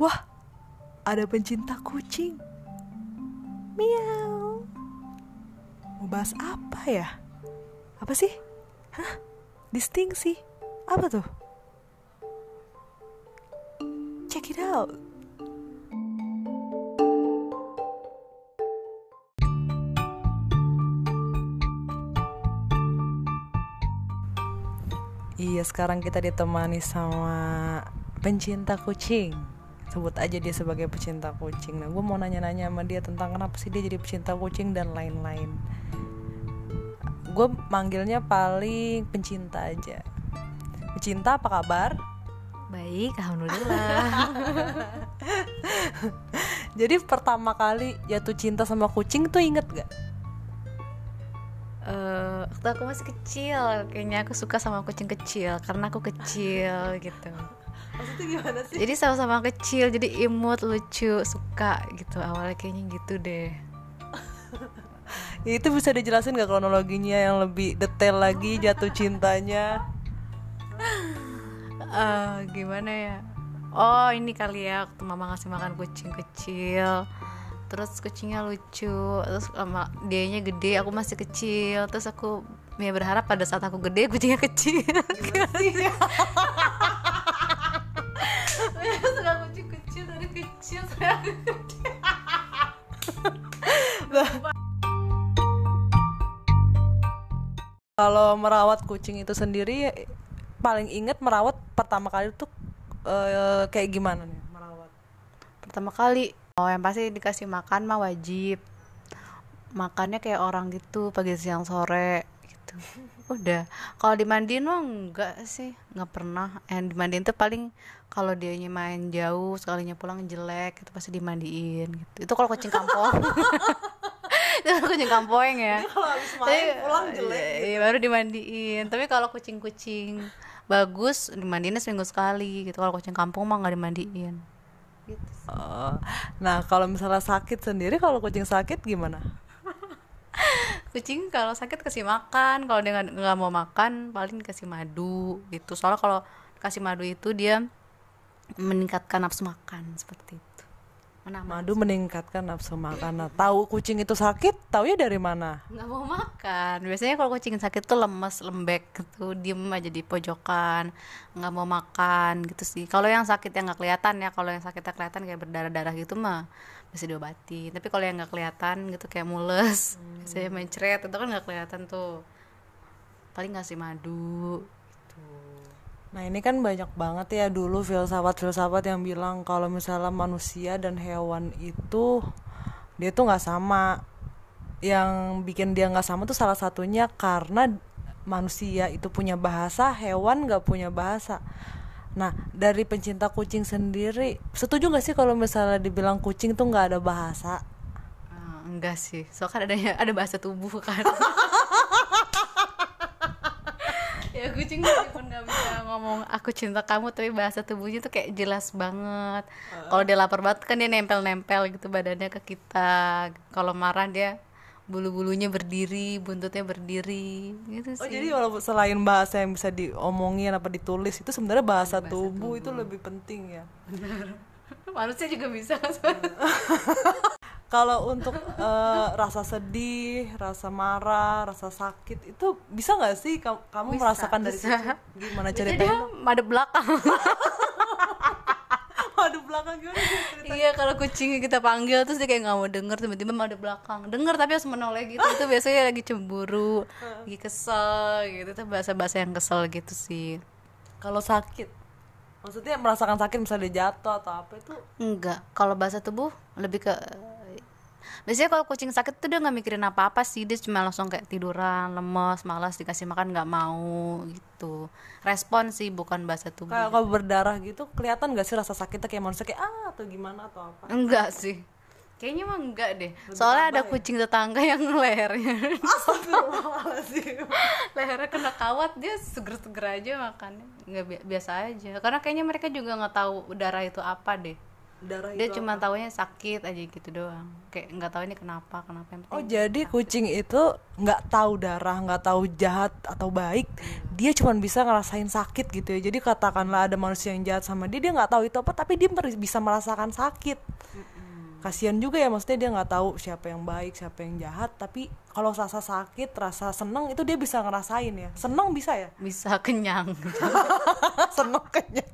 Wah, ada pencinta kucing. Miau. Mau bahas apa ya? Apa sih? Hah? Distingsi? Apa tuh? Check it out. Iya, sekarang kita ditemani sama pencinta kucing. Sebut aja dia sebagai pecinta kucing. Nah, gue mau nanya-nanya sama dia tentang kenapa sih dia jadi pecinta kucing dan lain-lain. Gue manggilnya paling pencinta aja. Pencinta apa kabar? Baik, alhamdulillah. Jadi pertama kali jatuh cinta sama kucing tuh inget gak? Eh, waktu aku masih kecil, kayaknya aku suka sama kucing kecil karena aku kecil gitu. Maksudnya gimana sih? Jadi sama-sama kecil, jadi imut, lucu, suka gitu. Awalnya kayaknya gitu deh. Ya, itu bisa dijelasin gak kronologinya yang lebih detail lagi jatuh cintanya? Eh, gimana ya? Oh, ini kali ya waktu mama ngasih makan kucing kecil. Terus kucingnya lucu, terus sama dianya gede, aku masih kecil. Terus aku ya berharap pada saat aku gede kucingnya kecil. Kalau merawat kucing itu sendiri paling inget merawat pertama kali tuh eh, kayak gimana nih merawat? Pertama kali, oh yang pasti dikasih makan mah wajib. Makannya kayak orang gitu pagi siang sore gitu. Udah. Kalau dimandiin mah enggak sih, nggak pernah. Yang dimandiin tuh paling kalau dianya main jauh, sekalinya pulang jelek itu pasti dimandiin gitu. Itu kalau kucing kampung. itu kalau kucing kampung ya. Kalau habis main Tapi, pulang jelek. Iya, baru dimandiin. Tapi kalau kucing-kucing bagus dimandiinnya seminggu sekali gitu. Kalau kucing kampung mah nggak dimandiin. Gitu. Oh, nah kalau misalnya sakit sendiri kalau kucing sakit gimana? kucing kalau sakit kasih makan kalau dia nggak mau makan paling kasih madu gitu. Soalnya kalau kasih madu itu dia meningkatkan nafsu makan seperti itu. Mana Madu meningkatkan nafsu makan. Nah, tahu kucing itu sakit, taunya dari mana? nggak mau makan. Biasanya kalau kucing sakit tuh lemes lembek gitu diem aja di pojokan nggak mau makan gitu sih. Kalau yang sakit yang nggak kelihatan ya kalau yang sakitnya kelihatan kayak berdarah darah gitu mah bisa diobati tapi kalau yang nggak kelihatan gitu kayak mules saya mencret itu kan nggak kelihatan tuh paling ngasih madu gitu Nah ini kan banyak banget ya dulu filsafat-filsafat yang bilang kalau misalnya manusia dan hewan itu dia tuh nggak sama. Yang bikin dia nggak sama tuh salah satunya karena manusia itu punya bahasa, hewan nggak punya bahasa. Nah dari pencinta kucing sendiri, setuju nggak sih kalau misalnya dibilang kucing tuh nggak ada bahasa? Ah, enggak sih. Soalnya kan ada ada bahasa tubuh kan. Ya kucing meskipun nggak bisa ngomong aku cinta kamu tapi bahasa tubuhnya tuh kayak jelas banget. Kalau dia lapar banget kan dia nempel-nempel gitu badannya ke kita. Kalau marah dia bulu-bulunya berdiri buntutnya berdiri gitu Oh sih jadi walaupun selain bahasa yang bisa diomongin apa ditulis itu sebenarnya bahasa, tubuh, itu lebih penting ya. manusia juga bisa. Kalau untuk eh, rasa sedih, rasa marah, rasa sakit itu bisa nggak sih kamu, Bisa, merasakan dari bisa. situ? Gimana ceritanya? dia madep belakang Aduh belakang gimana? Iya kalau kucing kita panggil terus dia kayak nggak mau denger tiba-tiba ada belakang. Denger tapi harus menoleh gitu. Itu biasanya lagi cemburu lagi kesel gitu. Itu bahasa-bahasa yang kesel gitu sih. Kalau sakit, maksudnya merasakan sakit misalnya dia jatuh atau apa itu? enggak. Kalau bahasa tubuh lebih ke biasanya kalau kucing sakit tuh dia nggak mikirin apa-apa sih dia cuma langsung kayak tiduran lemes malas dikasih makan nggak mau gitu. Respon sih bukan bahasa tubuh. Kayak kalau berdarah gitu kelihatan nggak sih rasa sakitnya? Kayak manusia kayak ah atau gimana atau apa? enggak sih. Kayaknya mah enggak deh. Soalnya ada kucing tetangga yang lehernya. Astagfirullahaladzim. lehernya kena kawat dia seger-seger aja makannya. Nggak bi- biasa aja. Karena kayaknya mereka juga nggak tahu udara itu apa deh darah dia itu cuma taunya sakit aja gitu doang kayak nggak tahu ini kenapa kenapa yang Oh jadi kucing itu nggak tahu darah, nggak tahu jahat atau baik, dia cuma bisa ngerasain sakit gitu ya. Jadi katakanlah ada manusia yang jahat sama dia, dia nggak tahu itu apa, tapi dia bisa merasakan sakit. Kasian juga ya, maksudnya dia nggak tahu siapa yang baik, siapa yang jahat. Tapi kalau rasa sakit, rasa seneng itu dia bisa ngerasain ya. Seneng bisa ya? bisa kenyang seneng kayaknya.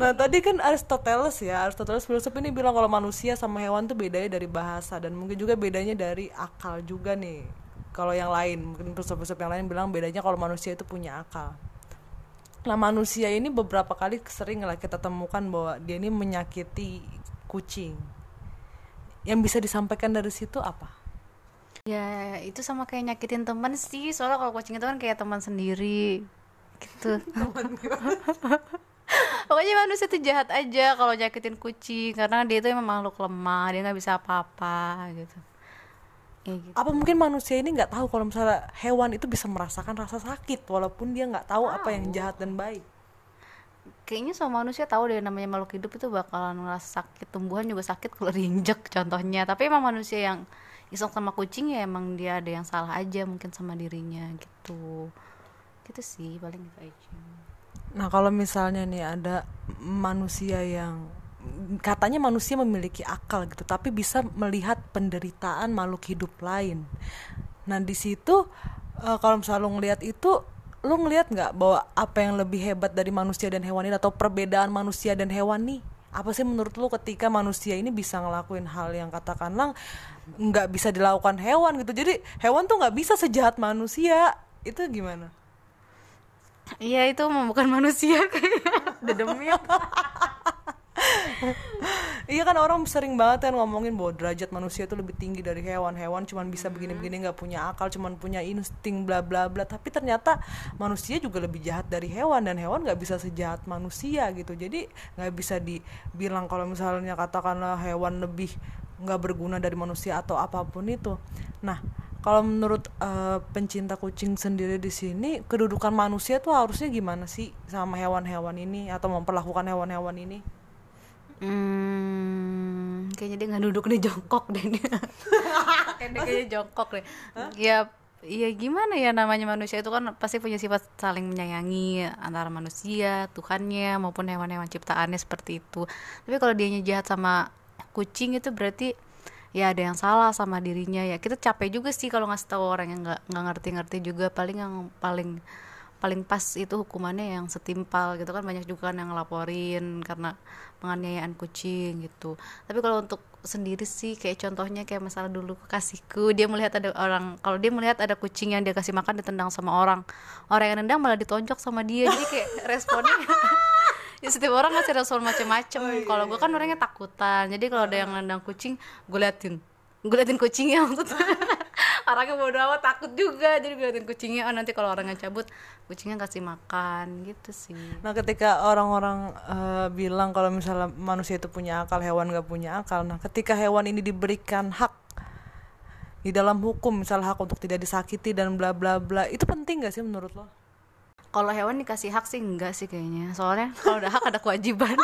Nah tadi kan Aristoteles ya Aristoteles filsuf ini bilang kalau manusia sama hewan tuh bedanya dari bahasa dan mungkin juga bedanya dari akal juga nih. Kalau yang lain mungkin filsuf-filsuf yang lain bilang bedanya kalau manusia itu punya akal. Nah manusia ini beberapa kali sering lah kita temukan bahwa dia ini menyakiti kucing. Yang bisa disampaikan dari situ apa? ya itu sama kayak nyakitin teman sih. Soalnya kalau kucing itu kan kayak teman sendiri gitu pokoknya manusia tuh jahat aja kalau nyakitin kucing. Karena dia itu emang makhluk lemah dia nggak bisa apa-apa gitu. Ya gitu. Apa mungkin manusia ini nggak tahu kalau misalnya hewan itu bisa merasakan rasa sakit Walaupun dia nggak tahu apa yang jahat dan baik? Kayaknya semua manusia tahu deh namanya makhluk hidup itu bakalan ngerasa sakit tumbuhan juga sakit kalau diinjek contohnya. Tapi emang manusia yang iseng sama kucing ya emang dia ada yang salah aja mungkin sama dirinya gitu. Gitu sih paling gitu aja Nah kalau misalnya nih ada manusia yang katanya manusia memiliki akal gitu, tapi bisa melihat penderitaan makhluk hidup lain. Nah di situ eh, kalau misalnya lo ngelihat itu, lo ngelihat nggak bahwa apa yang lebih hebat dari manusia dan hewan ini atau perbedaan manusia dan hewan nih? Apa sih menurut lo ketika manusia ini bisa ngelakuin hal yang katakanlah nggak bisa dilakukan hewan gitu? Jadi hewan tuh nggak bisa sejahat manusia. Itu gimana? Iya itu bukan manusia kayaknya dedemit Iya kan orang sering banget kan ngomongin bahwa derajat manusia itu lebih tinggi dari hewan. Hewan cuman bisa begini-begini nggak punya akal, cuman punya insting bla bla bla. Tapi ternyata manusia juga lebih jahat dari hewan dan hewan nggak bisa sejahat manusia gitu. Jadi nggak bisa dibilang kalau misalnya katakanlah hewan lebih nggak berguna dari manusia atau apa pun itu. Nah kalau menurut eh, pencinta kucing sendiri di sini kedudukan manusia tuh harusnya gimana sih sama hewan-hewan ini atau memperlakukan hewan-hewan ini? Hmm, kayaknya dia nggak duduk nih jongkok deh dia. Kayaknya dia kayaknya jongkok deh. Ya, ya gimana ya namanya manusia itu kan pasti punya sifat saling menyayangi antara manusia, Tuhannya maupun hewan-hewan ciptaannya seperti itu. Tapi kalau dianya jahat sama kucing itu berarti ya ada yang salah sama dirinya. Ya. Kita capek juga sih kalau ngasih tahu orang yang nggak nggak ngerti-ngerti juga. Paling yang paling paling pas itu hukumannya yang setimpal gitu kan. Banyak juga kan yang ngelaporin karena penganiayaan kucing gitu. Tapi kalau untuk sendiri sih kayak contohnya kayak masalah dulu kekasihku. Dia melihat ada orang kalau dia melihat ada kucing yang dia kasih makan ditendang sama orang orang yang nendang malah ditonjok sama dia. Jadi kayak responnya ya setiap orang ngasih respon macem-macem kalau gue kan orangnya takutan. Jadi kalau ada yang nendang kucing gue liatin. Gue liatin kucingnya maksudnya orangnya bodo amat takut juga. Jadi gue liatin kucingnya oh nanti kalau orangnya cabut kucingnya kasih makan. Gitu sih. Nah, ketika orang-orang eh, bilang kalau misalnya manusia itu punya akal, hewan gak punya akal. Nah, ketika hewan ini diberikan hak di dalam hukum, misal hak untuk tidak disakiti dan bla bla bla, itu penting gak sih menurut lo? Kalau hewan dikasih hak sih enggak sih kayaknya. Soalnya kalau ada hak ada kewajiban.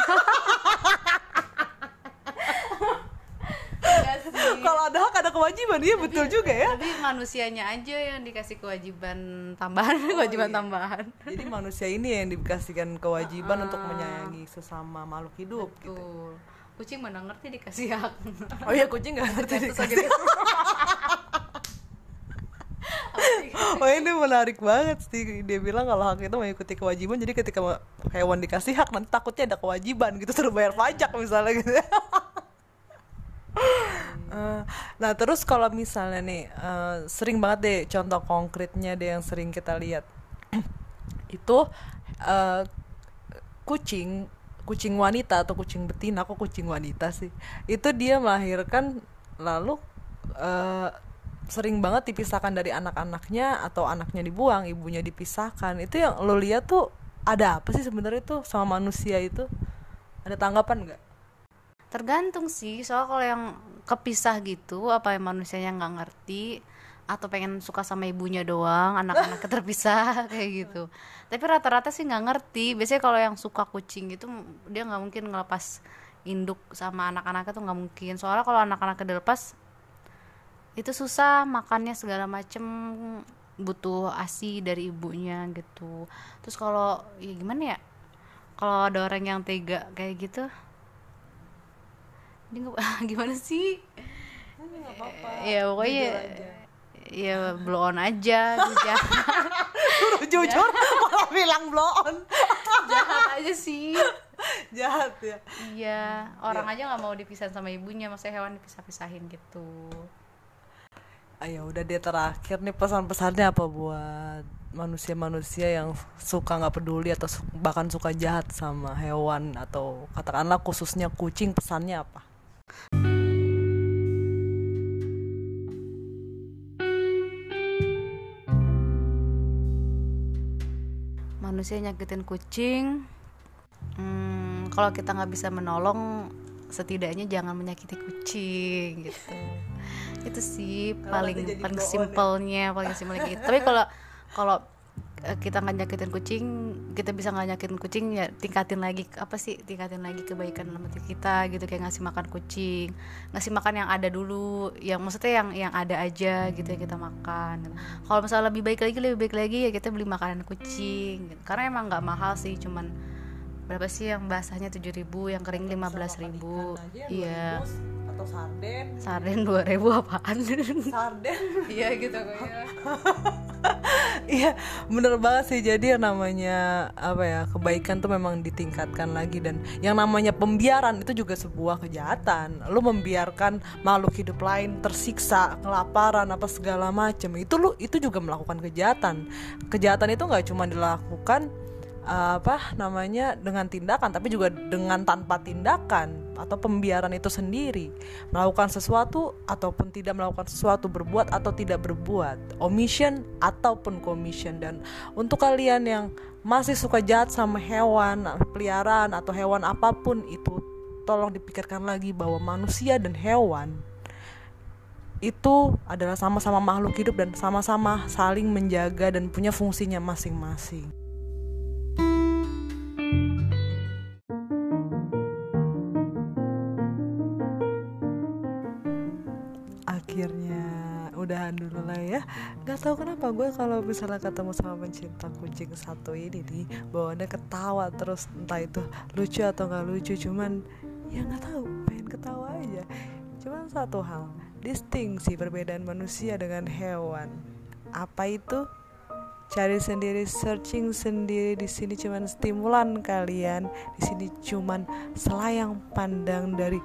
Kalau ada hak ada kewajiban, iya betul juga ya. tapi manusianya aja yang dikasih kewajiban tambahan kewajiban tambahan. Jadi manusia ini yang dikasihkan kewajiban untuk menyayangi sesama makhluk hidup. Gitu. tuh kucing mana ngerti dikasih hak? Oh iya kucing gak ngerti dikasih. gitu. Oh ini menarik banget sih. Dia bilang kalau hak itu mengikuti kewajiban. Jadi ketika hewan dikasih hak Nanti takutnya ada kewajiban gitu. Suruh bayar pajak misalnya gitu. Eh, Nah terus kalau misalnya nih eh, Sering banget deh contoh konkretnya deh yang sering kita lihat. Itu eh, Kucing Kucing wanita atau kucing betina. Kok kucing wanita sih? Itu dia melahirkan Lalu eh, sering banget dipisahkan dari anak-anaknya atau anaknya dibuang, ibunya dipisahkan. Itu yang lo lihat tuh ada apa sih sebenarnya tuh sama manusia itu? Ada tanggapan nggak? tergantung sih soal kalau yang kepisah gitu apa yang manusianya nggak ngerti atau pengen suka sama ibunya doang anak-anak terpisah kayak gitu tapi rata-rata sih nggak ngerti biasanya kalau yang suka kucing itu dia nggak mungkin ngelepas induk sama anak-anaknya tuh nggak mungkin soalnya kalau anak-anaknya dilepas itu susah makannya segala macem butuh asi dari ibunya gitu. Terus kalau ya gimana ya kalau ada orang yang tega kayak gitu dia nggak gimana sih? Ya pokoknya ya blow on aja Suruh jujur malah bilang blow on. Jahat aja sih. Jahat ya. Iya orang aja nggak mau dipisah sama ibunya maksudnya hewan dipisah-pisahin gitu ayo udah dia terakhir nih pesan-pesannya apa buat manusia-manusia yang suka nggak peduli atau su- bahkan suka jahat sama hewan atau katakanlah khususnya kucing pesannya apa? Manusia nyakitin kucing hmm, kalau kita nggak bisa menolong setidaknya jangan menyakiti kucing gitu itu sih paling jadi paling on ya. simpelnya paling simpelnya gitu tapi kalau kalau eh, kita nggak nyakitin kucing kita bisa nggak nyakitin kucing ya tingkatin lagi apa sih tingkatin lagi kebaikan dalam hati kita gitu kayak ngasih makan kucing ngasih makan yang ada dulu yang maksudnya yang yang ada aja gitu ya kita makan gitu. kalau misalnya lebih baik lagi lebih baik lagi ya kita beli makanan kucing gitu. karena emang nggak mahal sih cuman berapa sih yang basahnya 7000 yang kering 15000 iya atau sarden? Sarden 2000 apaan? Sarden? Iya gitu kayaknya Iya. Bener banget sih. Jadi yang namanya apa ya kebaikan tuh memang ditingkatkan lagi. Dan yang namanya pembiaran itu juga sebuah kejahatan. Lu membiarkan makhluk hidup lain tersiksa kelaparan apa segala macam itu lu itu juga melakukan kejahatan. Kejahatan itu nggak cuma dilakukan apa namanya dengan tindakan tapi juga dengan tanpa tindakan atau pembiaran itu sendiri. Melakukan sesuatu ataupun tidak melakukan sesuatu berbuat atau tidak berbuat. Omission ataupun commission. Dan untuk kalian yang masih suka jahat sama hewan peliharaan atau hewan apa pun itu tolong dipikirkan lagi bahwa manusia dan hewan itu adalah sama-sama makhluk hidup dan sama-sama saling menjaga dan punya fungsinya masing-masing. Udahan dulu lah ya. Nggak tahu kenapa gue kalau misalnya ketemu sama pencinta kucing satu ini nih bawaannya ketawa terus entah itu lucu atau nggak lucu cuman ya nggak tahu pengen ketawa aja. Cuman satu hal distingsi perbedaan manusia dengan hewan. Apa itu? Cari sendiri searching sendiri di sini cuman stimulan kalian di sini cuman selayang pandang dari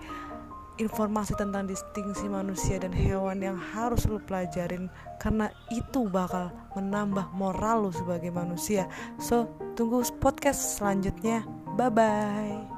informasi tentang distingsi manusia dan hewan yang harus lu pelajarin karena itu bakal menambah moral lu sebagai manusia. So tunggu podcast selanjutnya. Bye bye